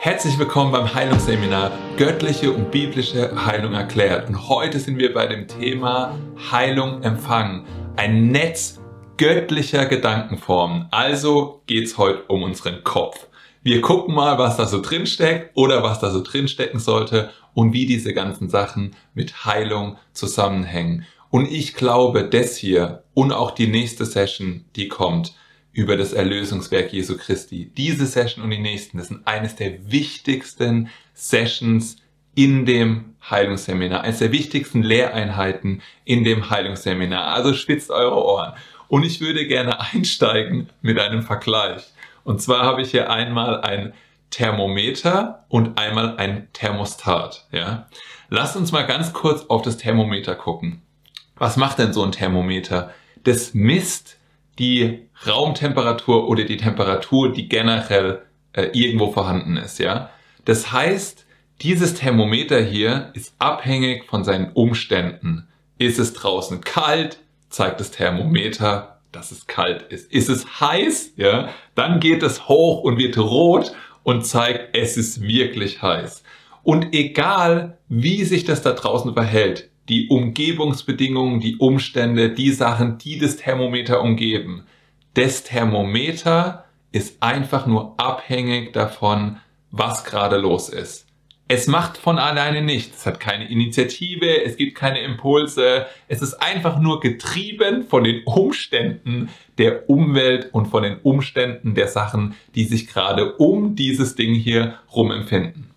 Herzlich willkommen beim Heilungsseminar Göttliche und biblische Heilung erklärt. Und heute sind wir bei dem Thema Heilung empfangen. Ein Netz göttlicher Gedankenformen. Also geht's heute um unseren Kopf. Wir gucken mal, was da so drin steckt oder was da so drin stecken sollte und wie diese ganzen Sachen mit Heilung zusammenhängen. Und ich glaube, das hier und auch die nächste Session, die kommt, über das Erlösungswerk Jesu Christi. Diese Session und die nächsten, das sind eines der wichtigsten Sessions in dem Heilungsseminar, eines der wichtigsten Lehreinheiten in dem Heilungsseminar. Also spitzt eure Ohren. Und ich würde gerne einsteigen mit einem Vergleich. Und zwar habe ich hier einmal ein Thermometer und einmal ein Thermostat. Ja? Lasst uns mal ganz kurz auf das Thermometer gucken. Was macht denn so ein Thermometer? Das misst die Raumtemperatur oder die Temperatur, die generell äh, irgendwo vorhanden ist, ja. Das heißt, dieses Thermometer hier ist abhängig von seinen Umständen. Ist es draußen kalt, zeigt das Thermometer, dass es kalt ist. Ist es heiß, ja, dann geht es hoch und wird rot und zeigt, es ist wirklich heiß. Und egal, wie sich das da draußen verhält, die Umgebungsbedingungen, die Umstände, die Sachen, die das Thermometer umgeben. Das Thermometer ist einfach nur abhängig davon, was gerade los ist. Es macht von alleine nichts. Es hat keine Initiative, es gibt keine Impulse. Es ist einfach nur getrieben von den Umständen der Umwelt und von den Umständen der Sachen, die sich gerade um dieses Ding hier rum empfinden.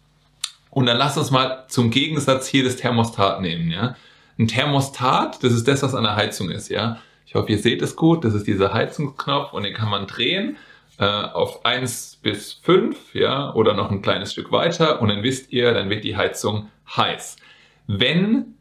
Und dann lass uns mal zum Gegensatz hier das Thermostat nehmen, ja. Ein Thermostat, das ist das, was an der Heizung ist, ja. Ich hoffe, ihr seht es gut. Das ist dieser Heizungsknopf und den kann man drehen äh, auf 1 bis 5, ja, oder noch ein kleines Stück weiter und dann wisst ihr, dann wird die Heizung heiß. Wenn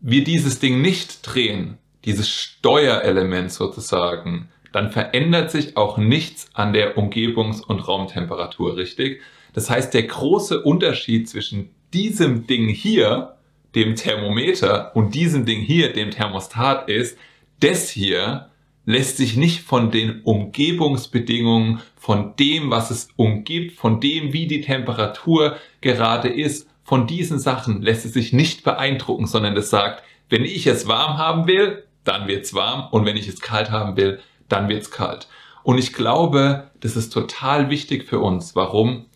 wir dieses Ding nicht drehen, dieses Steuerelement sozusagen, dann verändert sich auch nichts an der Umgebungs- und Raumtemperatur, richtig? Das heißt, der große Unterschied zwischen diesem Ding hier, dem Thermometer, und diesem Ding hier, dem Thermostat, ist, das hier lässt sich nicht von den Umgebungsbedingungen, von dem, was es umgibt, von dem, wie die Temperatur gerade ist, von diesen Sachen lässt es sich nicht beeindrucken, sondern das sagt, wenn ich es warm haben will, dann wird's warm und wenn ich es kalt haben will, dann wird's kalt. Und ich glaube, das ist total wichtig für uns. Warum?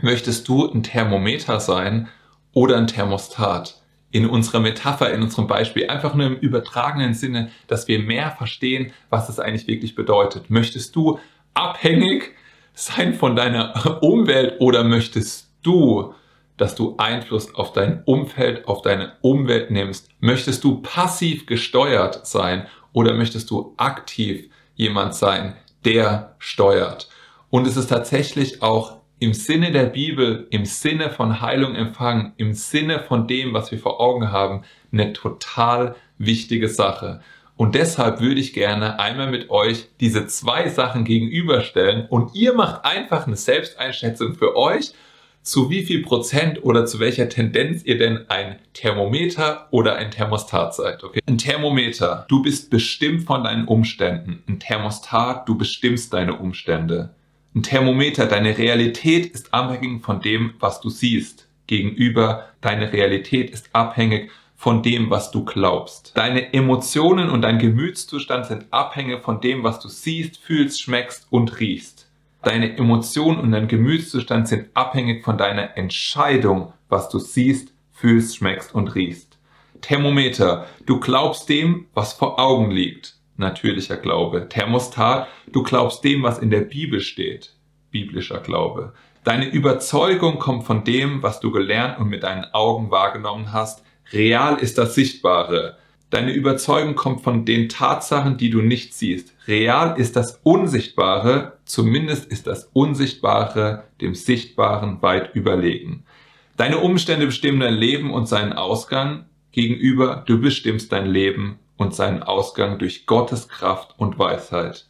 Möchtest du ein Thermometer sein oder ein Thermostat? In unserer Metapher, in unserem Beispiel, einfach nur im übertragenen Sinne, dass wir mehr verstehen, was es eigentlich wirklich bedeutet. Möchtest du abhängig sein von deiner Umwelt oder möchtest du, dass du Einfluss auf dein Umfeld, auf deine Umwelt nimmst? Möchtest du passiv gesteuert sein oder möchtest du aktiv jemand sein, der steuert? Und es ist tatsächlich auch im Sinne der Bibel, im Sinne von Heilung empfangen, im Sinne von dem, was wir vor Augen haben, eine total wichtige Sache. Und deshalb würde ich gerne einmal mit euch diese zwei Sachen gegenüberstellen und ihr macht einfach eine Selbsteinschätzung für euch, zu wie viel Prozent oder zu welcher Tendenz ihr denn ein Thermometer oder ein Thermostat seid. Okay? Ein Thermometer, du bist bestimmt von deinen Umständen. Ein Thermostat, du bestimmst deine Umstände. Ein Thermometer, deine Realität ist abhängig von dem, was du siehst. Gegenüber, deine Realität ist abhängig von dem, was du glaubst. Deine Emotionen und dein Gemütszustand sind abhängig von dem, was du siehst, fühlst, schmeckst und riechst. Deine Emotionen und dein Gemütszustand sind abhängig von deiner Entscheidung, was du siehst, fühlst, schmeckst und riechst. Thermometer, du glaubst dem, was vor Augen liegt natürlicher Glaube. Thermostat, du glaubst dem, was in der Bibel steht, biblischer Glaube. Deine Überzeugung kommt von dem, was du gelernt und mit deinen Augen wahrgenommen hast. Real ist das Sichtbare. Deine Überzeugung kommt von den Tatsachen, die du nicht siehst. Real ist das Unsichtbare, zumindest ist das Unsichtbare dem Sichtbaren weit überlegen. Deine Umstände bestimmen dein Leben und seinen Ausgang. Gegenüber, du bestimmst dein Leben und seinen Ausgang durch Gottes Kraft und Weisheit.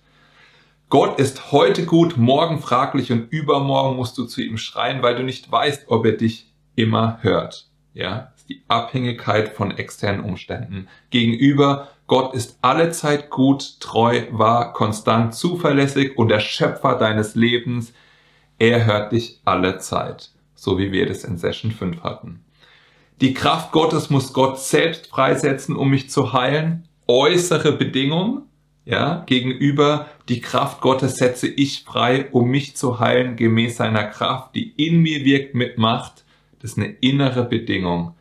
Gott ist heute gut, morgen fraglich und übermorgen musst du zu ihm schreien, weil du nicht weißt, ob er dich immer hört. Ja, das ist die Abhängigkeit von externen Umständen. Gegenüber Gott ist alle Zeit gut, treu, wahr, konstant, zuverlässig und der Schöpfer deines Lebens. Er hört dich alle Zeit. so wie wir das in Session 5 hatten. Die Kraft Gottes muss Gott selbst freisetzen, um mich zu heilen. Äußere Bedingungen, ja, gegenüber die Kraft Gottes setze ich frei, um mich zu heilen, gemäß seiner Kraft, die in mir wirkt mit Macht. Das ist eine innere Bedingung.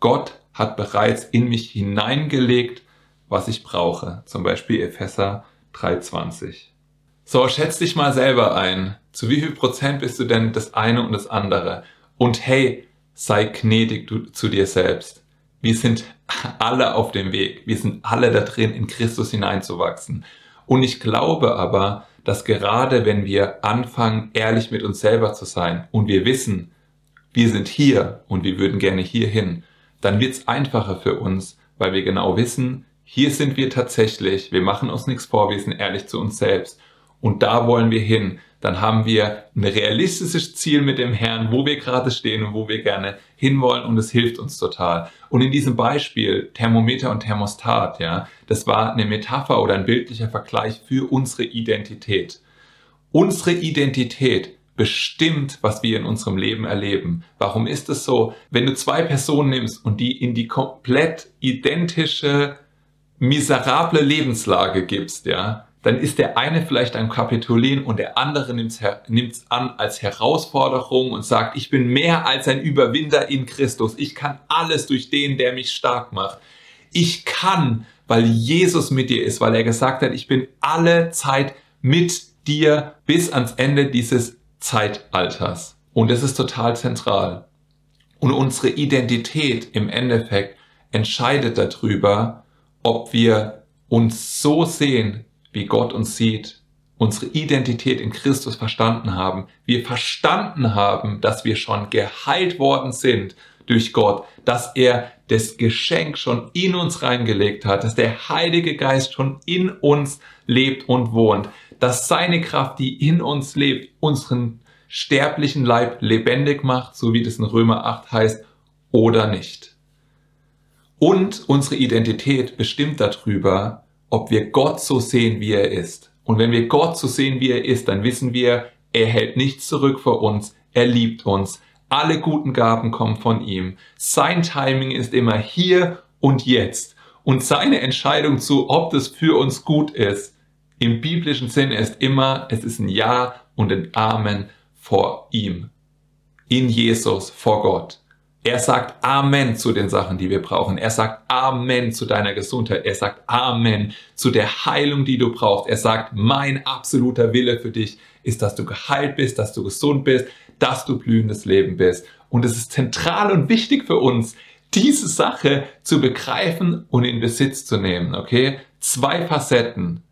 Gott hat bereits in mich hineingelegt, was ich brauche. Zum Beispiel Epheser 3,20. So, schätz dich mal selber ein. Zu wie viel Prozent bist du denn das eine und das andere? Und hey, sei gnädig du, zu dir selbst. Wir sind alle auf dem Weg. Wir sind alle da drin, in Christus hineinzuwachsen. Und ich glaube aber, dass gerade wenn wir anfangen, ehrlich mit uns selber zu sein und wir wissen, wir sind hier und wir würden gerne hier hin, dann wird es einfacher für uns, weil wir genau wissen, hier sind wir tatsächlich, wir machen uns nichts vor, wir sind ehrlich zu uns selbst und da wollen wir hin. Dann haben wir ein realistisches Ziel mit dem Herrn, wo wir gerade stehen und wo wir gerne hinwollen und es hilft uns total. Und in diesem Beispiel Thermometer und Thermostat, ja, das war eine Metapher oder ein bildlicher Vergleich für unsere Identität. Unsere Identität bestimmt, was wir in unserem Leben erleben. Warum ist es so? Wenn du zwei Personen nimmst und die in die komplett identische, miserable Lebenslage gibst, ja, dann ist der eine vielleicht ein Kapitolin und der andere nimmt es an als Herausforderung und sagt, ich bin mehr als ein Überwinder in Christus. Ich kann alles durch den, der mich stark macht. Ich kann, weil Jesus mit dir ist, weil er gesagt hat, ich bin alle Zeit mit dir bis ans Ende dieses Zeitalters. Und das ist total zentral. Und unsere Identität im Endeffekt entscheidet darüber, ob wir uns so sehen, wie Gott uns sieht, unsere Identität in Christus verstanden haben, wir verstanden haben, dass wir schon geheilt worden sind durch Gott, dass er das Geschenk schon in uns reingelegt hat, dass der Heilige Geist schon in uns lebt und wohnt, dass seine Kraft, die in uns lebt, unseren sterblichen Leib lebendig macht, so wie das in Römer 8 heißt, oder nicht. Und unsere Identität bestimmt darüber, ob wir Gott so sehen, wie er ist. Und wenn wir Gott so sehen, wie er ist, dann wissen wir, er hält nichts zurück vor uns, er liebt uns, alle guten Gaben kommen von ihm. Sein Timing ist immer hier und jetzt. Und seine Entscheidung zu, ob das für uns gut ist, im biblischen Sinn ist immer, es ist ein Ja und ein Amen vor ihm. In Jesus, vor Gott. Er sagt Amen zu den Sachen, die wir brauchen. Er sagt Amen zu deiner Gesundheit. Er sagt Amen zu der Heilung, die du brauchst. Er sagt, mein absoluter Wille für dich ist, dass du geheilt bist, dass du gesund bist, dass du blühendes Leben bist. Und es ist zentral und wichtig für uns, diese Sache zu begreifen und in Besitz zu nehmen. Okay? Zwei Facetten.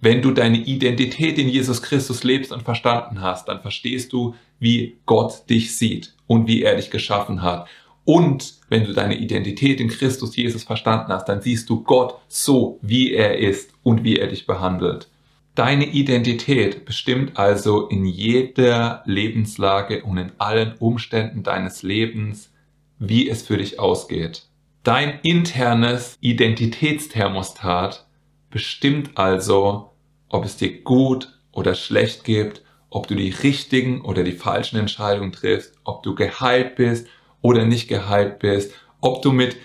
Wenn du deine Identität in Jesus Christus lebst und verstanden hast, dann verstehst du, wie Gott dich sieht und wie er dich geschaffen hat. Und wenn du deine Identität in Christus Jesus verstanden hast, dann siehst du Gott so, wie er ist und wie er dich behandelt. Deine Identität bestimmt also in jeder Lebenslage und in allen Umständen deines Lebens, wie es für dich ausgeht. Dein internes Identitätsthermostat bestimmt also, ob es dir gut oder schlecht gibt, ob du die richtigen oder die falschen Entscheidungen triffst, ob du geheilt bist oder nicht geheilt bist, ob du mit,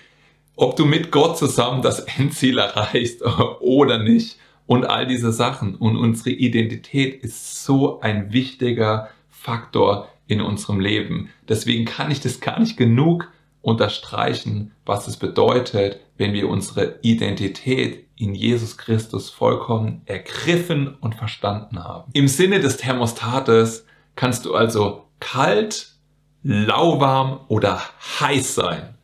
ob du mit Gott zusammen das Endziel erreichst oder nicht und all diese Sachen. Und unsere Identität ist so ein wichtiger Faktor in unserem Leben. Deswegen kann ich das gar nicht genug unterstreichen, was es bedeutet, wenn wir unsere Identität in Jesus Christus vollkommen ergriffen und verstanden haben. Im Sinne des Thermostates kannst du also kalt, lauwarm oder heiß sein.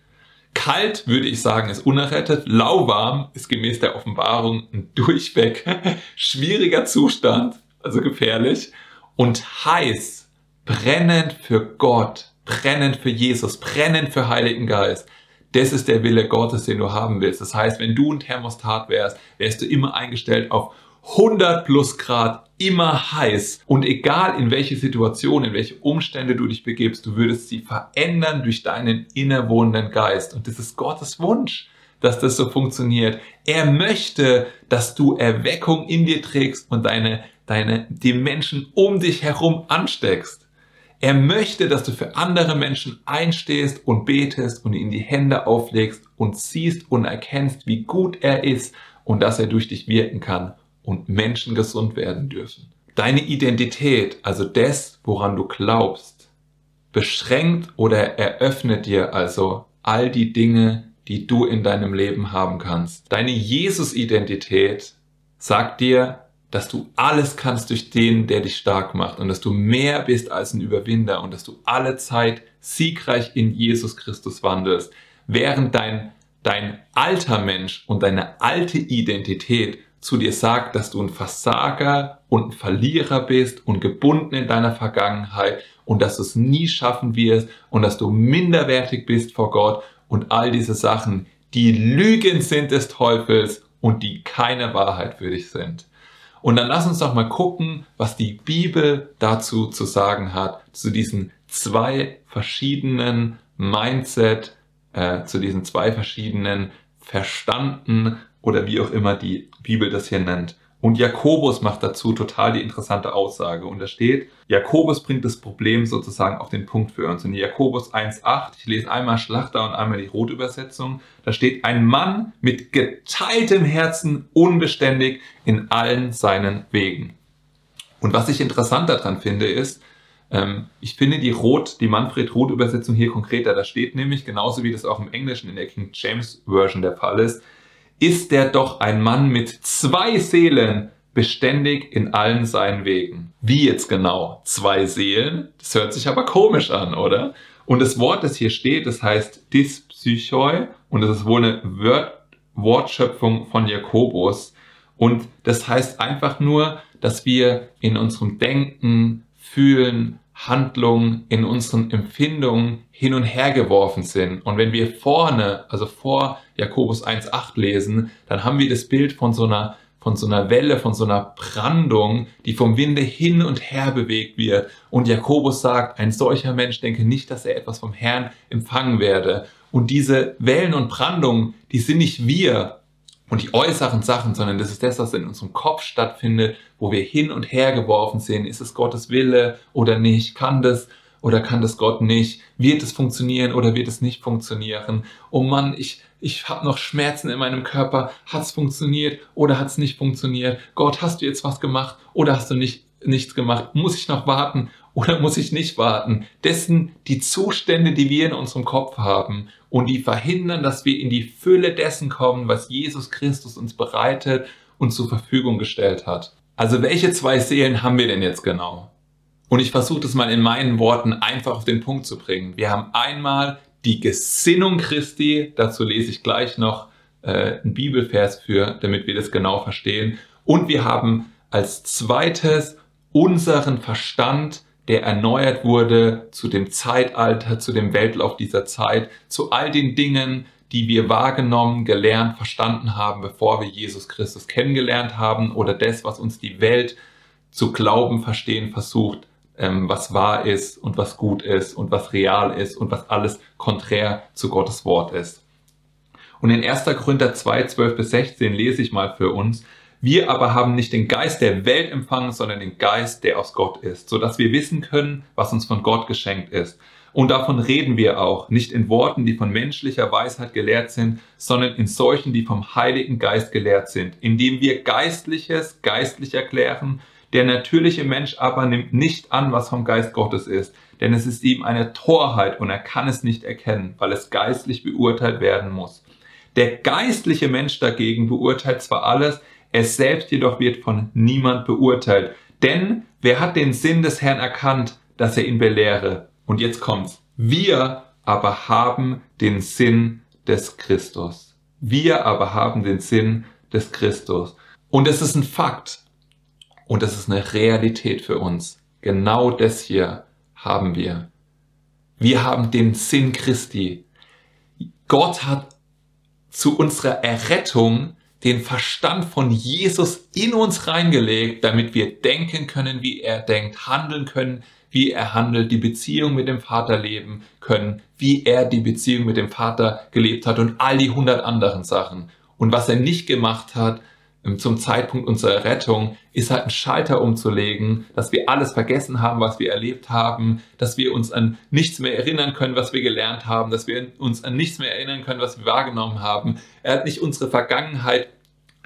Kalt würde ich sagen ist unerrettet, lauwarm ist gemäß der Offenbarung ein durchweg schwieriger Zustand, also gefährlich und heiß, brennend für Gott, brennend für Jesus, brennend für Heiligen Geist. Das ist der Wille Gottes, den du haben willst. Das heißt, wenn du ein Thermostat wärst, wärst du immer eingestellt auf 100 plus Grad, immer heiß. Und egal in welche Situation, in welche Umstände du dich begibst, du würdest sie verändern durch deinen innerwohnenden Geist. Und das ist Gottes Wunsch, dass das so funktioniert. Er möchte, dass du Erweckung in dir trägst und deine, deine, die Menschen um dich herum ansteckst. Er möchte, dass du für andere Menschen einstehst und betest und ihnen die Hände auflegst und siehst und erkennst, wie gut er ist und dass er durch dich wirken kann und Menschen gesund werden dürfen. Deine Identität, also das, woran du glaubst, beschränkt oder eröffnet dir also all die Dinge, die du in deinem Leben haben kannst. Deine Jesus-Identität sagt dir, dass du alles kannst durch den, der dich stark macht und dass du mehr bist als ein Überwinder und dass du alle Zeit siegreich in Jesus Christus wandelst, während dein, dein alter Mensch und deine alte Identität zu dir sagt, dass du ein Versager und ein Verlierer bist und gebunden in deiner Vergangenheit und dass du es nie schaffen wirst und dass du minderwertig bist vor Gott und all diese Sachen, die Lügen sind des Teufels und die keine Wahrheit für dich sind. Und dann lass uns doch mal gucken, was die Bibel dazu zu sagen hat, zu diesen zwei verschiedenen Mindset, äh, zu diesen zwei verschiedenen Verstanden oder wie auch immer die Bibel das hier nennt. Und Jakobus macht dazu total die interessante Aussage. Und da steht, Jakobus bringt das Problem sozusagen auf den Punkt für uns. In Jakobus 1.8, ich lese einmal Schlachter und einmal die Rotübersetzung, da steht, ein Mann mit geteiltem Herzen unbeständig in allen seinen Wegen. Und was ich interessant daran finde, ist, ähm, ich finde die Rot, die Manfred Roth Übersetzung hier konkreter. Da steht nämlich, genauso wie das auch im Englischen in der King James Version der Fall ist, ist der doch ein Mann mit zwei Seelen, beständig in allen seinen Wegen. Wie jetzt genau? Zwei Seelen? Das hört sich aber komisch an, oder? Und das Wort, das hier steht, das heißt Dyspsychoi und das ist wohl eine Wort Wortschöpfung von Jakobus. Und das heißt einfach nur, dass wir in unserem Denken, Fühlen, Handlungen, in unseren Empfindungen hin und her geworfen sind. Und wenn wir vorne, also vor Jakobus 1.8 lesen, dann haben wir das Bild von so einer von so einer Welle, von so einer Brandung, die vom Winde hin und her bewegt wird. Und Jakobus sagt, ein solcher Mensch denke nicht, dass er etwas vom Herrn empfangen werde. Und diese Wellen und Brandungen, die sind nicht wir, und die äußeren Sachen, sondern das ist das, was in unserem Kopf stattfindet, wo wir hin und her geworfen sind. Ist es Gottes Wille oder nicht? Kann das oder kann das Gott nicht? Wird es funktionieren oder wird es nicht funktionieren? Oh Mann, ich, ich habe noch Schmerzen in meinem Körper. Hat es funktioniert oder hat es nicht funktioniert? Gott, hast du jetzt was gemacht oder hast du nicht, nichts gemacht? Muss ich noch warten oder muss ich nicht warten? Dessen die Zustände, die wir in unserem Kopf haben und die verhindern, dass wir in die Fülle dessen kommen, was Jesus Christus uns bereitet und zur Verfügung gestellt hat. Also welche zwei Seelen haben wir denn jetzt genau? Und ich versuche das mal in meinen Worten einfach auf den Punkt zu bringen. Wir haben einmal die Gesinnung Christi, dazu lese ich gleich noch äh, einen Bibelvers für, damit wir das genau verstehen. Und wir haben als zweites unseren Verstand, der erneuert wurde zu dem Zeitalter, zu dem Weltlauf dieser Zeit, zu all den Dingen, die wir wahrgenommen, gelernt, verstanden haben, bevor wir Jesus Christus kennengelernt haben oder das, was uns die Welt zu glauben, verstehen versucht, ähm, was wahr ist und was gut ist und was real ist und was alles konträr zu Gottes Wort ist. Und in 1. Korinther 2, 12 bis 16 lese ich mal für uns, wir aber haben nicht den Geist der Welt empfangen, sondern den Geist, der aus Gott ist, so dass wir wissen können, was uns von Gott geschenkt ist. Und davon reden wir auch, nicht in Worten, die von menschlicher Weisheit gelehrt sind, sondern in solchen, die vom Heiligen Geist gelehrt sind, indem wir Geistliches geistlich erklären. Der natürliche Mensch aber nimmt nicht an, was vom Geist Gottes ist, denn es ist ihm eine Torheit und er kann es nicht erkennen, weil es geistlich beurteilt werden muss. Der geistliche Mensch dagegen beurteilt zwar alles, es selbst jedoch wird von niemand beurteilt. Denn wer hat den Sinn des Herrn erkannt, dass er ihn belehre? Und jetzt kommt's. Wir aber haben den Sinn des Christus. Wir aber haben den Sinn des Christus. Und es ist ein Fakt. Und es ist eine Realität für uns. Genau das hier haben wir. Wir haben den Sinn Christi. Gott hat zu unserer Errettung den Verstand von Jesus in uns reingelegt, damit wir denken können, wie er denkt, handeln können, wie er handelt, die Beziehung mit dem Vater leben können, wie er die Beziehung mit dem Vater gelebt hat und all die hundert anderen Sachen. Und was er nicht gemacht hat, zum Zeitpunkt unserer Rettung ist halt ein Schalter umzulegen, dass wir alles vergessen haben, was wir erlebt haben, dass wir uns an nichts mehr erinnern können, was wir gelernt haben, dass wir uns an nichts mehr erinnern können, was wir wahrgenommen haben. Er hat nicht unsere Vergangenheit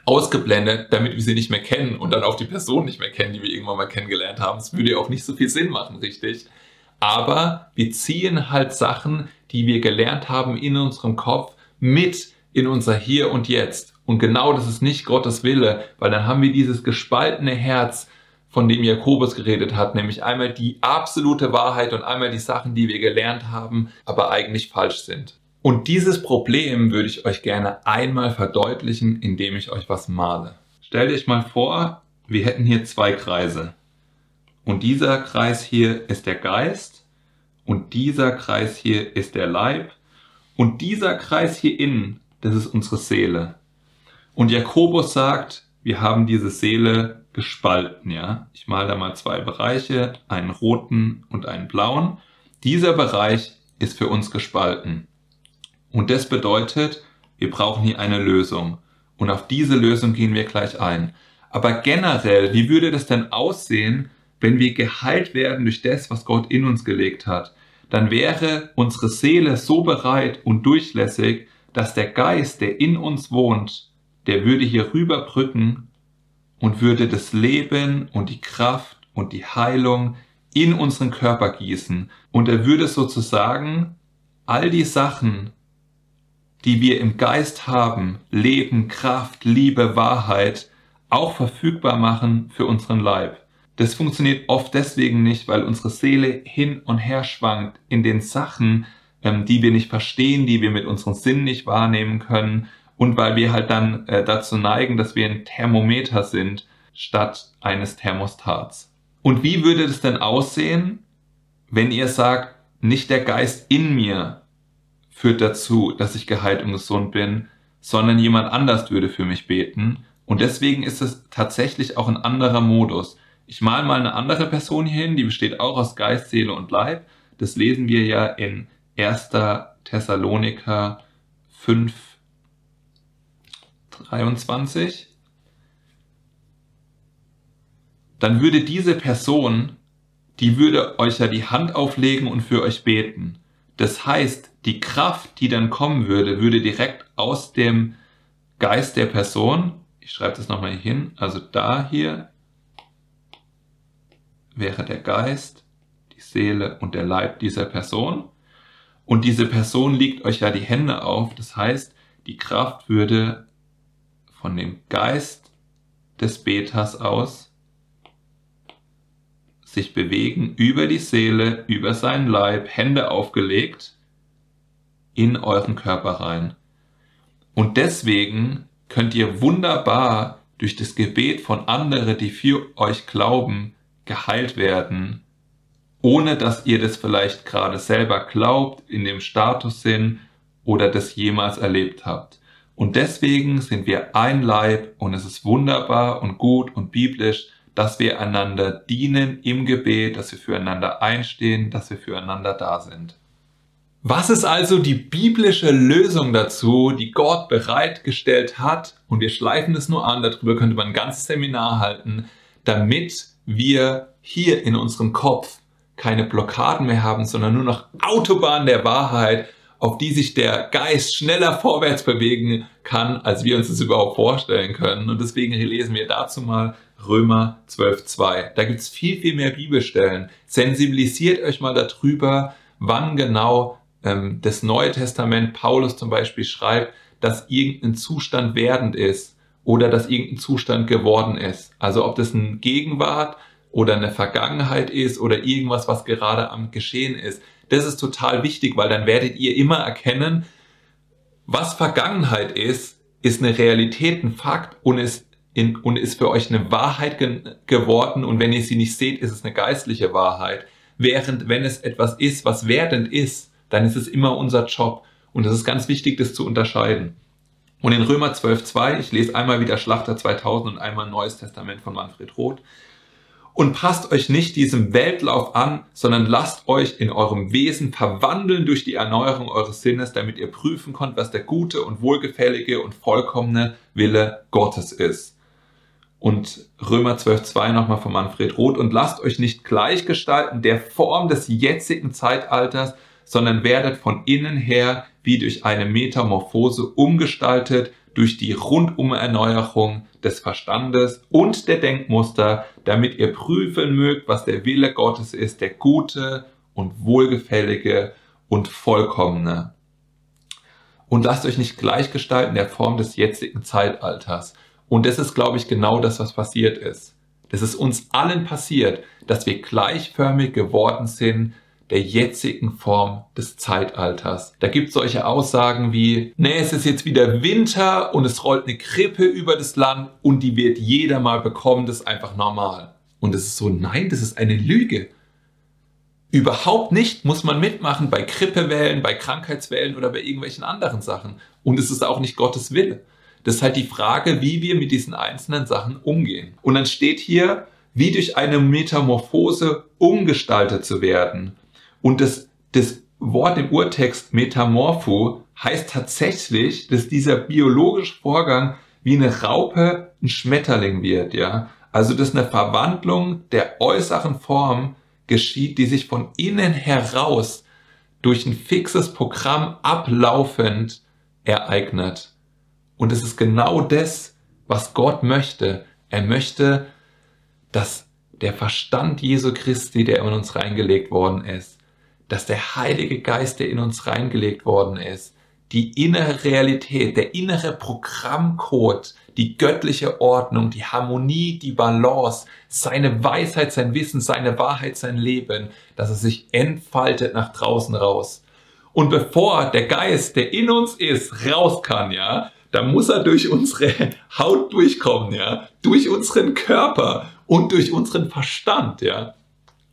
ausgeblendet, damit wir sie nicht mehr kennen und dann auch die Person nicht mehr kennen, die wir irgendwann mal kennengelernt haben. Das würde ja auch nicht so viel Sinn machen, richtig? Aber wir ziehen halt Sachen, die wir gelernt haben in unserem Kopf mit in unser Hier und Jetzt. Und genau das ist nicht Gottes Wille, weil dann haben wir dieses gespaltene Herz, von dem Jakobus geredet hat, nämlich einmal die absolute Wahrheit und einmal die Sachen, die wir gelernt haben, aber eigentlich falsch sind. Und dieses Problem würde ich euch gerne einmal verdeutlichen, indem ich euch was male. Stellt euch mal vor, wir hätten hier zwei Kreise. Und dieser Kreis hier ist der Geist und dieser Kreis hier ist der Leib und dieser Kreis hier innen, das ist unsere Seele. Und Jakobus sagt, wir haben diese Seele gespalten, ja. Ich male da mal zwei Bereiche, einen roten und einen blauen. Dieser Bereich ist für uns gespalten. Und das bedeutet, wir brauchen hier eine Lösung. Und auf diese Lösung gehen wir gleich ein. Aber generell, wie würde das denn aussehen, wenn wir geheilt werden durch das, was Gott in uns gelegt hat? Dann wäre unsere Seele so bereit und durchlässig, dass der Geist, der in uns wohnt, der würde hier rüberbrücken und würde das Leben und die Kraft und die Heilung in unseren Körper gießen. Und er würde sozusagen all die Sachen, die wir im Geist haben, Leben, Kraft, Liebe, Wahrheit, auch verfügbar machen für unseren Leib. Das funktioniert oft deswegen nicht, weil unsere Seele hin und her schwankt in den Sachen, ähm, die wir nicht verstehen, die wir mit unseren Sinnen nicht wahrnehmen können und weil wir halt dann äh, dazu neigen, dass wir ein Thermometer sind statt eines Thermostats. Und wie würde es denn aussehen, wenn ihr sagt, nicht der Geist in mir führt dazu, dass ich geheilt und gesund bin, sondern jemand anders würde für mich beten. Und deswegen ist es tatsächlich auch ein anderer Modus. Ich mal mal eine andere Person hier hin, die besteht auch aus Geist, Seele und Leib. Das lesen wir ja in 1. Thessaloniker 5, 23. Dann würde diese Person, die würde euch ja die Hand auflegen und für euch beten. Das heißt, die Kraft, die dann kommen würde, würde direkt aus dem Geist der Person, ich schreibe das nochmal hier hin, also da hier wäre der Geist, die Seele und der Leib dieser Person. Und diese Person liegt euch ja die Hände auf. Das heißt, die Kraft würde von dem Geist des Beters aus sich bewegen über die Seele, über seinen Leib, Hände aufgelegt in euren Körper rein. Und deswegen könnt ihr wunderbar durch das Gebet von anderen, die für euch glauben, geheilt werden ohne dass ihr das vielleicht gerade selber glaubt, in dem Status sind oder das jemals erlebt habt. Und deswegen sind wir ein Leib und es ist wunderbar und gut und biblisch, dass wir einander dienen im Gebet, dass wir füreinander einstehen, dass wir füreinander da sind. Was ist also die biblische Lösung dazu, die Gott bereitgestellt hat? Und wir schleifen es nur an, darüber könnte man ein ganzes Seminar halten, damit wir hier in unserem Kopf keine Blockaden mehr haben, sondern nur noch Autobahn der Wahrheit, auf die sich der Geist schneller vorwärts bewegen kann, als wir uns das überhaupt vorstellen können. Und deswegen lesen wir dazu mal Römer 12.2. Da gibt's viel, viel mehr Bibelstellen. Sensibilisiert euch mal darüber, wann genau ähm, das Neue Testament Paulus zum Beispiel schreibt, dass irgendein Zustand werdend ist oder dass irgendein Zustand geworden ist. Also ob das ein Gegenwart oder eine Vergangenheit ist oder irgendwas, was gerade am Geschehen ist. Das ist total wichtig, weil dann werdet ihr immer erkennen, was Vergangenheit ist, ist eine Realität, ein Fakt und ist, in, und ist für euch eine Wahrheit ge geworden und wenn ihr sie nicht seht, ist es eine geistliche Wahrheit. Während wenn es etwas ist, was werdend ist, dann ist es immer unser Job und es ist ganz wichtig, das zu unterscheiden. Und in Römer 12.2, ich lese einmal wieder Schlachter 2000 und einmal Neues Testament von Manfred Roth, und passt euch nicht diesem Weltlauf an, sondern lasst euch in eurem Wesen verwandeln durch die Erneuerung eures Sinnes, damit ihr prüfen könnt, was der gute und wohlgefällige und vollkommene Wille Gottes ist. und Römer 12.2 nochmal von Manfred Roth und lasst euch nicht gleichgestalten der Form des jetzigen Zeitalters, sondern werdet von innen her wie durch eine Metamorphose umgestaltet durch die Rundumerneuerung des Verstandes und der Denkmuster, damit ihr prüfen mögt, was der Wille Gottes ist, der gute und wohlgefällige und vollkommene. Und lasst euch nicht gleichgestalten der Form des jetzigen Zeitalters. Und das ist, glaube ich, genau das, was passiert ist. Das ist uns allen passiert, dass wir gleichförmig geworden sind der jetzigen Form des Zeitalters. Da gibt es solche Aussagen wie, nee, es ist jetzt wieder Winter und es rollt eine Krippe über das Land und die wird jeder mal bekommen, das ist einfach normal. Und es ist so, nein, das ist eine Lüge. Überhaupt nicht muss man mitmachen bei Grippewellen, bei Krankheitswellen oder bei irgendwelchen anderen Sachen. Und es ist auch nicht Gottes Wille. Das ist halt die Frage, wie wir mit diesen einzelnen Sachen umgehen. Und dann steht hier, wie durch eine Metamorphose umgestaltet zu werden. Und das, das Wort im Urtext Metamorpho heißt tatsächlich, dass dieser biologische Vorgang wie eine Raupe ein Schmetterling wird, ja. Also, dass eine Verwandlung der äußeren Form geschieht, die sich von innen heraus durch ein fixes Programm ablaufend ereignet. Und es ist genau das, was Gott möchte. Er möchte, dass der Verstand Jesu Christi, der in uns reingelegt worden ist, dass der Heilige Geist, der in uns reingelegt worden ist, die innere Realität, der innere Programmcode, die göttliche Ordnung, die Harmonie, die Balance, seine Weisheit, sein Wissen, seine Wahrheit, sein Leben, dass es sich entfaltet nach draußen raus. Und bevor der Geist, der in uns ist, raus kann, ja, da muss er durch unsere Haut durchkommen, ja, durch unseren Körper und durch unseren Verstand, ja.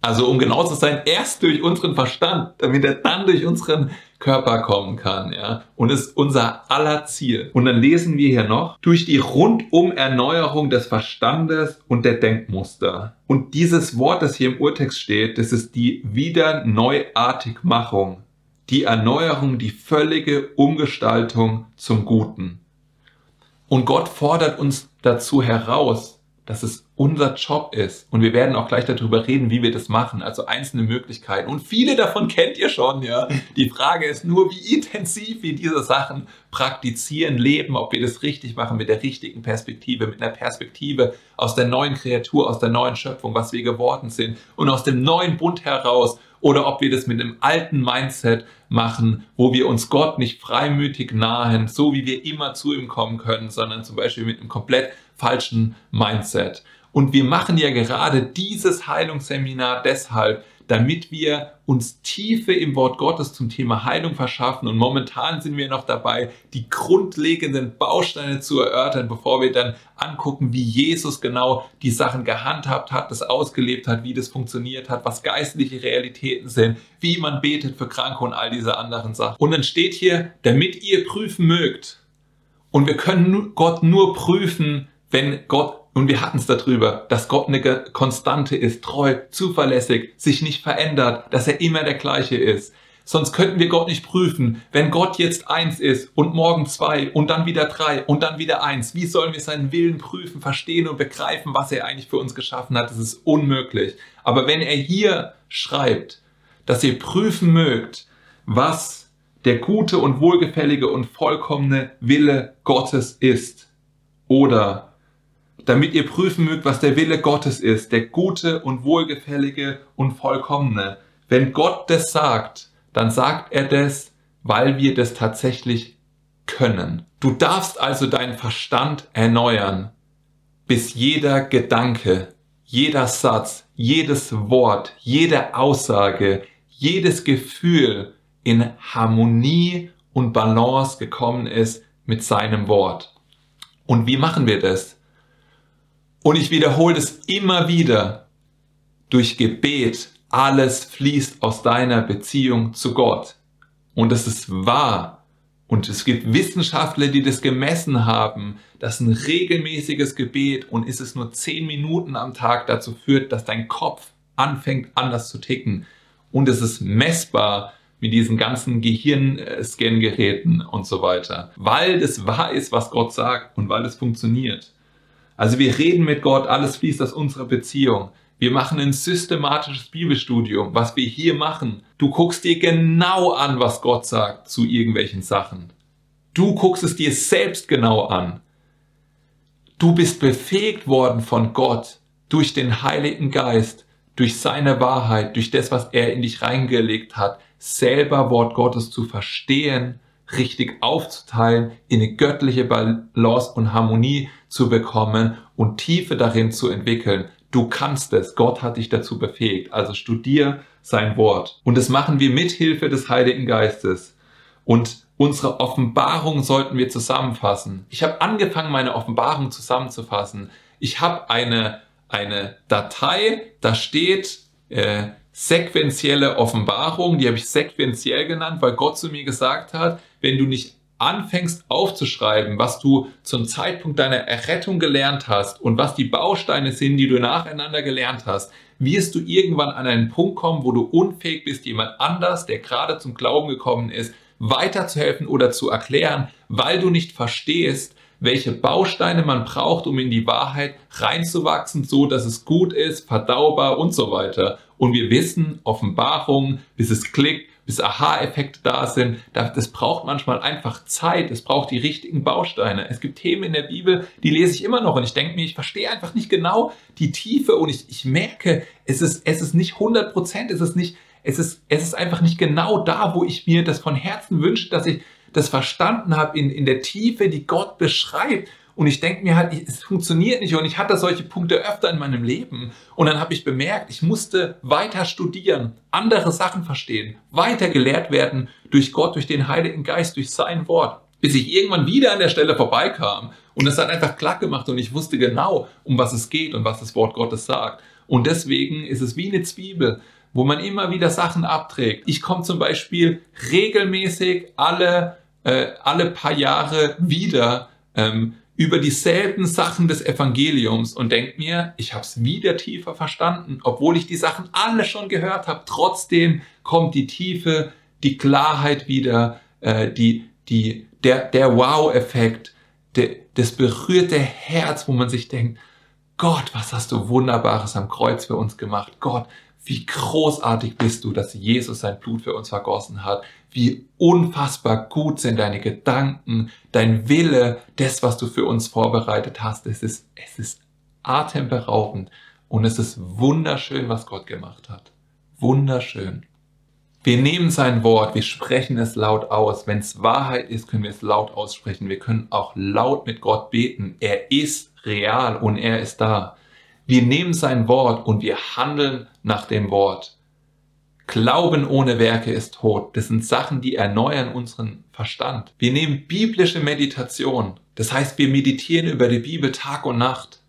Also um genau zu sein, erst durch unseren Verstand, damit er dann durch unseren Körper kommen kann, ja. Und ist unser aller Ziel. Und dann lesen wir hier noch, durch die Rundum-Erneuerung des Verstandes und der Denkmuster. Und dieses Wort, das hier im Urtext steht, das ist die Wiederneuartigmachung. Die Erneuerung, die völlige Umgestaltung zum Guten. Und Gott fordert uns dazu heraus, dass es unser Job ist. Und wir werden auch gleich darüber reden, wie wir das machen. Also einzelne Möglichkeiten. Und viele davon kennt ihr schon, ja. Die Frage ist nur, wie intensiv wir diese Sachen praktizieren, leben, ob wir das richtig machen mit der richtigen Perspektive, mit einer Perspektive aus der neuen Kreatur, aus der neuen Schöpfung, was wir geworden sind und aus dem neuen Bund heraus oder ob wir das mit einem alten Mindset machen, wo wir uns Gott nicht freimütig nahen, so wie wir immer zu ihm kommen können, sondern zum Beispiel mit einem komplett falschen Mindset. Und wir machen ja gerade dieses Heilungsseminar deshalb, damit wir uns Tiefe im Wort Gottes zum Thema Heilung verschaffen. Und momentan sind wir noch dabei, die grundlegenden Bausteine zu erörtern, bevor wir dann angucken, wie Jesus genau die Sachen gehandhabt hat, das ausgelebt hat, wie das funktioniert hat, was geistliche Realitäten sind, wie man betet für Kranke und all diese anderen Sachen. Und dann steht hier, damit ihr prüfen mögt. Und wir können Gott nur prüfen, wenn Gott und wir hatten es darüber, dass Gott eine Konstante ist, treu, zuverlässig, sich nicht verändert, dass er immer der gleiche ist. Sonst könnten wir Gott nicht prüfen. Wenn Gott jetzt eins ist und morgen zwei und dann wieder drei und dann wieder eins, wie sollen wir seinen Willen prüfen, verstehen und begreifen, was er eigentlich für uns geschaffen hat? Das ist unmöglich. Aber wenn er hier schreibt, dass ihr prüfen mögt, was der gute und wohlgefällige und vollkommene Wille Gottes ist, oder damit ihr prüfen mögt, was der Wille Gottes ist, der gute und wohlgefällige und vollkommene. Wenn Gott das sagt, dann sagt er das, weil wir das tatsächlich können. Du darfst also deinen Verstand erneuern, bis jeder Gedanke, jeder Satz, jedes Wort, jede Aussage, jedes Gefühl in Harmonie und Balance gekommen ist mit seinem Wort. Und wie machen wir das? Und ich wiederhole es immer wieder. Durch Gebet, alles fließt aus deiner Beziehung zu Gott. Und es ist wahr. Und es gibt Wissenschaftler, die das gemessen haben, dass ein regelmäßiges Gebet und ist es nur zehn Minuten am Tag dazu führt, dass dein Kopf anfängt anders zu ticken. Und es ist messbar mit diesen ganzen Gehirnscan-Geräten und so weiter. Weil das wahr ist, was Gott sagt und weil es funktioniert. Also wir reden mit Gott, alles fließt aus unserer Beziehung. Wir machen ein systematisches Bibelstudium. Was wir hier machen, du guckst dir genau an, was Gott sagt zu irgendwelchen Sachen. Du guckst es dir selbst genau an. Du bist befähigt worden von Gott durch den Heiligen Geist, durch seine Wahrheit, durch das, was er in dich reingelegt hat, selber Wort Gottes zu verstehen, richtig aufzuteilen, in eine göttliche Balance und Harmonie zu bekommen und Tiefe darin zu entwickeln. Du kannst es. Gott hat dich dazu befähigt. Also studier sein Wort. Und das machen wir mit Hilfe des Heiligen Geistes. Und unsere Offenbarung sollten wir zusammenfassen. Ich habe angefangen, meine Offenbarung zusammenzufassen. Ich habe eine, eine Datei, da steht äh, sequentielle Offenbarung, die habe ich sequenziell genannt, weil Gott zu mir gesagt hat, wenn du nicht anfängst aufzuschreiben, was du zum Zeitpunkt deiner Errettung gelernt hast und was die Bausteine sind, die du nacheinander gelernt hast, wirst du irgendwann an einen Punkt kommen, wo du unfähig bist, jemand anders, der gerade zum Glauben gekommen ist, weiterzuhelfen oder zu erklären, weil du nicht verstehst, welche Bausteine man braucht, um in die Wahrheit reinzuwachsen, so dass es gut ist, verdaubar und so weiter. Und wir wissen, Offenbarung, bis es klickt, bis Aha-Effekte da sind. Das braucht manchmal einfach Zeit. Es braucht die richtigen Bausteine. Es gibt Themen in der Bibel, die lese ich immer noch und ich denke mir, ich verstehe einfach nicht genau die Tiefe und ich, ich merke, es ist, es ist nicht 100 Prozent, es ist nicht, es ist, es ist einfach nicht genau da, wo ich mir das von Herzen wünsche, dass ich das verstanden habe in, in der Tiefe, die Gott beschreibt. Und ich denke mir halt, es funktioniert nicht. Und ich hatte solche Punkte öfter in meinem Leben. Und dann habe ich bemerkt, ich musste weiter studieren, andere Sachen verstehen, weiter gelehrt werden durch Gott, durch den Heiligen Geist, durch sein Wort. Bis ich irgendwann wieder an der Stelle vorbeikam. Und es hat einfach klack gemacht und ich wusste genau, um was es geht und was das Wort Gottes sagt. Und deswegen ist es wie eine Zwiebel, wo man immer wieder Sachen abträgt. Ich komme zum Beispiel regelmäßig alle, äh, alle paar Jahre wieder ähm, über dieselben Sachen des Evangeliums und denke mir, ich habe es wieder tiefer verstanden, obwohl ich die Sachen alle schon gehört habe. Trotzdem kommt die Tiefe, die Klarheit wieder, äh, die, die, der, der Wow-Effekt, das berührte Herz, wo man sich denkt, Gott, was hast du Wunderbares am Kreuz für uns gemacht. Gott, wie großartig bist du, dass Jesus sein Blut für uns vergossen hat wie unfassbar gut sind deine Gedanken, dein Wille, das, was du für uns vorbereitet hast. Es ist, es ist atemberaubend und es ist wunderschön, was Gott gemacht hat. Wunderschön. Wir nehmen sein Wort, wir sprechen es laut aus. Wenn es Wahrheit ist, können wir es laut aussprechen. Wir können auch laut mit Gott beten. Er ist real und er ist da. Wir nehmen sein Wort und wir handeln nach dem Wort. Glauben ohne Werke ist tot. Das sind Sachen, die erneuern unseren Verstand. Wir nehmen biblische Meditation. Das heißt, wir meditieren über die Bibel Tag und Nacht.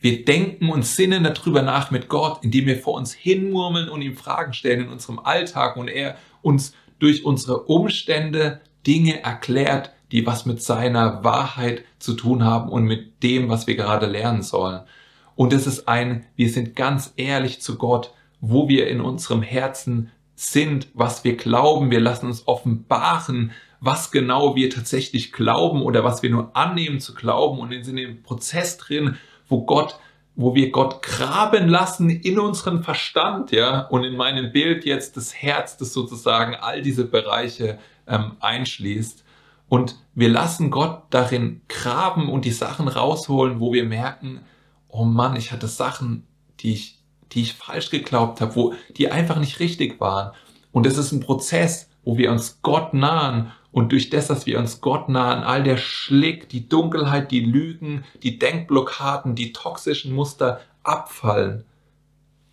Wir denken und sinnen darüber nach mit Gott, indem wir vor uns hinmurmeln und ihm Fragen stellen in unserem Alltag und er uns durch unsere Umstände Dinge erklärt, die was mit seiner Wahrheit zu tun haben und mit dem, was wir gerade lernen sollen. Und es ist ein, wir sind ganz ehrlich zu Gott wo wir in unserem Herzen sind, was wir glauben. Wir lassen uns offenbaren, was genau wir tatsächlich glauben oder was wir nur annehmen zu glauben und sind in dem Prozess drin, wo Gott wo wir Gott graben lassen in unseren Verstand, ja, und in meinem Bild jetzt das Herz, das sozusagen all diese Bereiche ähm, einschließt. Und wir lassen Gott darin graben und die Sachen rausholen, wo wir merken, oh Mann, ich hatte Sachen, die ich die ich falsch geglaubt habe, wo die einfach nicht richtig waren. Und es ist ein Prozess, wo wir uns Gott nahen und durch das, dass wir uns Gott nahen, all der Schlick, die Dunkelheit, die Lügen, die Denkblockaden, die toxischen Muster abfallen.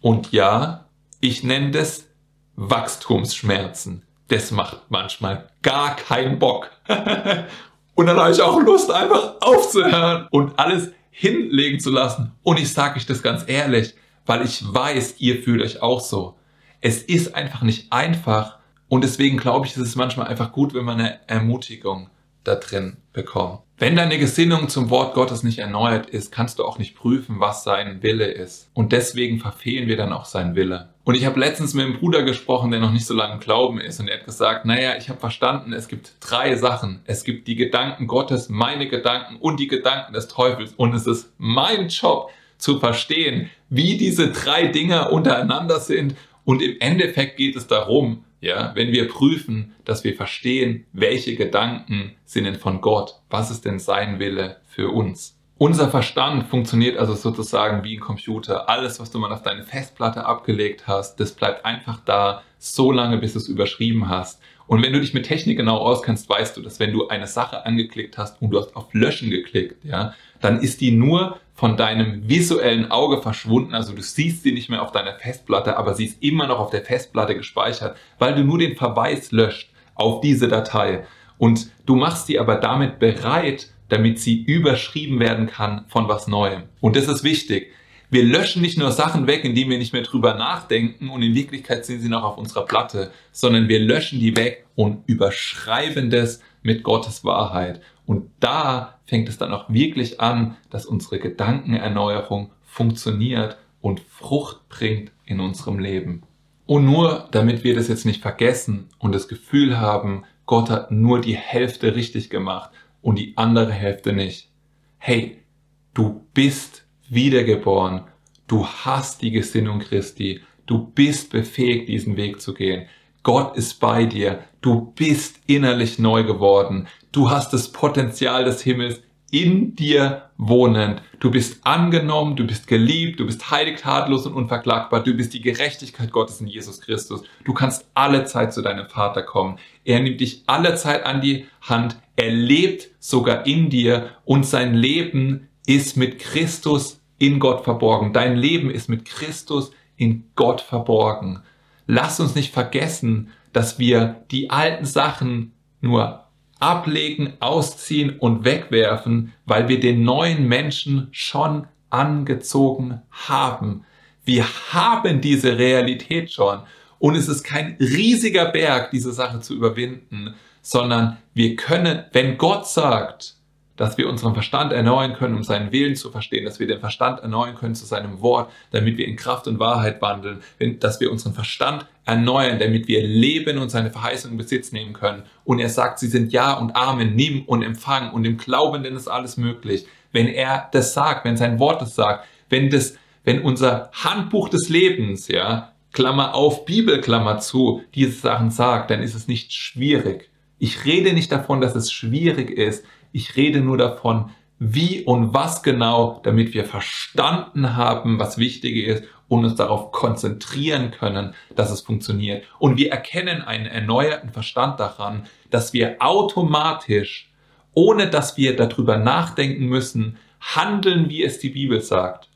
Und ja, ich nenne das Wachstumsschmerzen. Das macht manchmal gar keinen Bock. und dann habe ich auch Lust, einfach aufzuhören und alles hinlegen zu lassen. Und ich sage euch das ganz ehrlich, weil ich weiß, ihr fühlt euch auch so. Es ist einfach nicht einfach und deswegen glaube ich, ist es manchmal einfach gut, wenn man eine Ermutigung da drin bekommt. Wenn deine Gesinnung zum Wort Gottes nicht erneuert ist, kannst du auch nicht prüfen, was sein Wille ist. Und deswegen verfehlen wir dann auch seinen Wille. Und ich habe letztens mit einem Bruder gesprochen, der noch nicht so lange im Glauben ist. Und er hat gesagt, naja, ich habe verstanden, es gibt drei Sachen. Es gibt die Gedanken Gottes, meine Gedanken und die Gedanken des Teufels. Und es ist mein Job zu verstehen, wie diese drei Dinge untereinander sind. Und im Endeffekt geht es darum, ja, wenn wir prüfen, dass wir verstehen, welche Gedanken sind denn von Gott, was ist denn sein Wille für uns. Unser Verstand funktioniert also sozusagen wie ein Computer. Alles, was du mal auf deine Festplatte abgelegt hast, das bleibt einfach da, so lange, bis du es überschrieben hast. Und wenn du dich mit Technik genau auskennst, weißt du, dass wenn du eine Sache angeklickt hast und du hast auf Löschen geklickt, ja, dann ist die nur von deinem visuellen Auge verschwunden. Also du siehst sie nicht mehr auf deiner Festplatte, aber sie ist immer noch auf der Festplatte gespeichert, weil du nur den Verweis löscht auf diese Datei. Und du machst sie aber damit bereit, damit sie überschrieben werden kann von was Neuem. Und das ist wichtig. Wir löschen nicht nur Sachen weg, indem wir nicht mehr drüber nachdenken und in Wirklichkeit sind sie noch auf unserer Platte, sondern wir löschen die weg und überschreiben das mit Gottes Wahrheit. Und da fängt es dann auch wirklich an, dass unsere Gedankenerneuerung funktioniert und Frucht bringt in unserem Leben. Und nur damit wir das jetzt nicht vergessen und das Gefühl haben, Gott hat nur die Hälfte richtig gemacht und die andere Hälfte nicht. Hey, du bist wiedergeboren. Du hast die Gesinnung Christi. Du bist befähigt, diesen Weg zu gehen. Gott ist bei dir. Du bist innerlich neu geworden. Du hast das Potenzial des Himmels in dir wohnend. Du bist angenommen, du bist geliebt, du bist heilig, tadellos und unverklagbar. Du bist die Gerechtigkeit Gottes in Jesus Christus. Du kannst alle Zeit zu deinem Vater kommen. Er nimmt dich alle Zeit an die Hand. Er lebt sogar in dir und sein Leben ist mit Christus in Gott verborgen. Dein Leben ist mit Christus in Gott verborgen. Lass uns nicht vergessen, dass wir die alten Sachen nur ablegen, ausziehen und wegwerfen, weil wir den neuen Menschen schon angezogen haben. Wir haben diese Realität schon. Und es ist kein riesiger Berg, diese Sache zu überwinden, sondern wir können, wenn Gott sagt, dass wir unseren Verstand erneuern können, um seinen Willen zu verstehen, dass wir den Verstand erneuern können zu seinem Wort, damit wir in Kraft und Wahrheit wandeln, dass wir unseren Verstand erneuern, damit wir leben und seine Verheißung in Besitz nehmen können. Und er sagt, sie sind Ja und Amen, nimm und empfang und im Glauben, denn ist alles möglich. Wenn er das sagt, wenn sein Wort das sagt, wenn das, wenn unser Handbuch des Lebens, ja, Klammer auf, Bibel, Klammer zu, diese Sachen sagt, dann ist es nicht schwierig. Ich rede nicht davon, dass es schwierig ist. Ich rede nur davon, wie und was genau, damit wir verstanden haben, was wichtig ist und uns darauf konzentrieren können, dass es funktioniert. Und wir erkennen einen erneuerten Verstand daran, dass wir automatisch, ohne dass wir darüber nachdenken müssen, handeln, wie es die Bibel sagt.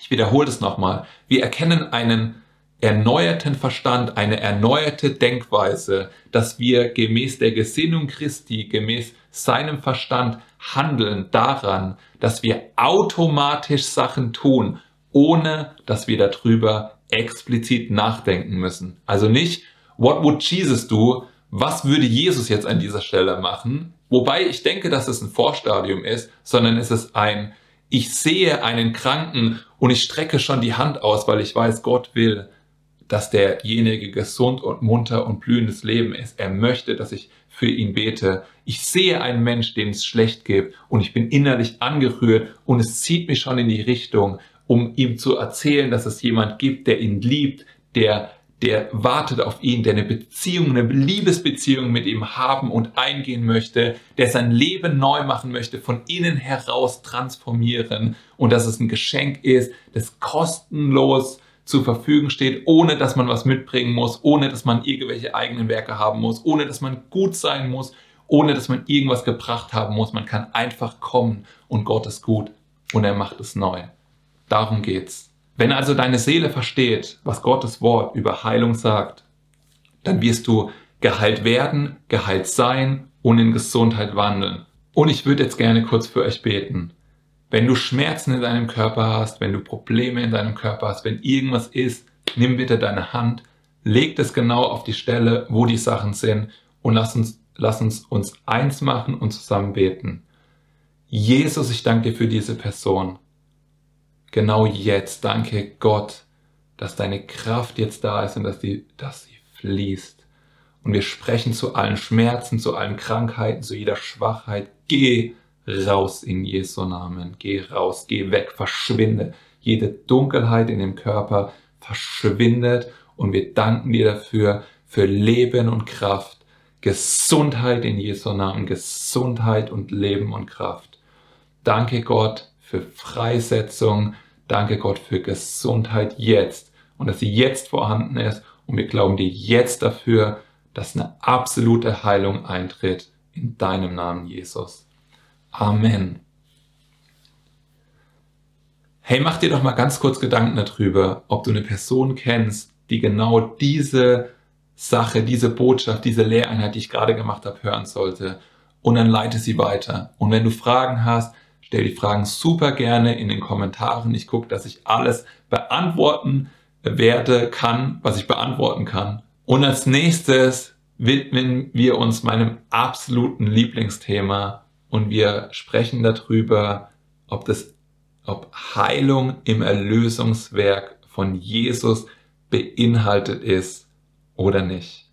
Ich wiederhole es nochmal. Wir erkennen einen erneuerten Verstand, eine erneuerte Denkweise, dass wir gemäß der Gesinnung Christi, gemäß seinem Verstand handeln daran, dass wir automatisch Sachen tun, ohne dass wir darüber explizit nachdenken müssen. Also nicht, what would Jesus do? Was würde Jesus jetzt an dieser Stelle machen? Wobei ich denke, dass es ein Vorstadium ist, sondern es ist ein, ich sehe einen Kranken und ich strecke schon die Hand aus, weil ich weiß, Gott will, dass derjenige gesund und munter und blühendes Leben ist. Er möchte, dass ich für ihn bete. Ich sehe einen Mensch, dem es schlecht geht und ich bin innerlich angerührt und es zieht mich schon in die Richtung, um ihm zu erzählen, dass es jemand gibt, der ihn liebt, der der wartet auf ihn, der eine Beziehung, eine Liebesbeziehung mit ihm haben und eingehen möchte, der sein Leben neu machen möchte, von innen heraus transformieren und dass es ein Geschenk ist, das kostenlos zur Verfügung steht, ohne dass man was mitbringen muss, ohne dass man irgendwelche eigenen Werke haben muss, ohne dass man gut sein muss, ohne dass man irgendwas gebracht haben muss. Man kann einfach kommen und Gott ist gut und er macht es neu. Darum geht's. Wenn also deine Seele versteht, was Gottes Wort über Heilung sagt, dann wirst du geheilt werden, geheilt sein und in Gesundheit wandeln. Und ich würde jetzt gerne kurz für euch beten. Wenn du Schmerzen in deinem Körper hast, wenn du Probleme in deinem Körper hast, wenn irgendwas ist, nimm bitte deine Hand, leg das genau auf die Stelle, wo die Sachen sind und lass uns, lass uns uns eins machen und zusammen beten. Jesus, ich danke dir für diese Person. Genau jetzt danke Gott, dass deine Kraft jetzt da ist und dass, die, dass sie fließt. Und wir sprechen zu allen Schmerzen, zu allen Krankheiten, zu jeder Schwachheit. Geh raus in Jesu Namen. Geh raus, geh weg, verschwinde. Jede Dunkelheit in dem Körper verschwindet und wir danken dir dafür, für Leben und Kraft, Gesundheit in Jesu Namen, Gesundheit und Leben und Kraft. Danke Gott für Freisetzung, danke Gott für Gesundheit jetzt und dass sie jetzt vorhanden ist und wir glauben dir jetzt dafür, dass eine absolute Heilung eintritt in deinem Namen, Jesus. Amen. Hey, mach dir doch mal ganz kurz Gedanken darüber, ob du eine Person kennst, die genau diese Sache, diese Botschaft, diese Lehreinheit, die ich gerade gemacht habe, hören sollte. Und dann leite sie weiter. Und wenn du Fragen hast, stell die Fragen super gerne in den Kommentaren. Ich gucke, dass ich alles beantworten werde, kann, was ich beantworten kann. Und als nächstes widmen wir uns meinem absoluten Lieblingsthema und wir sprechen darüber, ob das, ob Heilung im Erlösungswerk von Jesus beinhaltet ist oder nicht.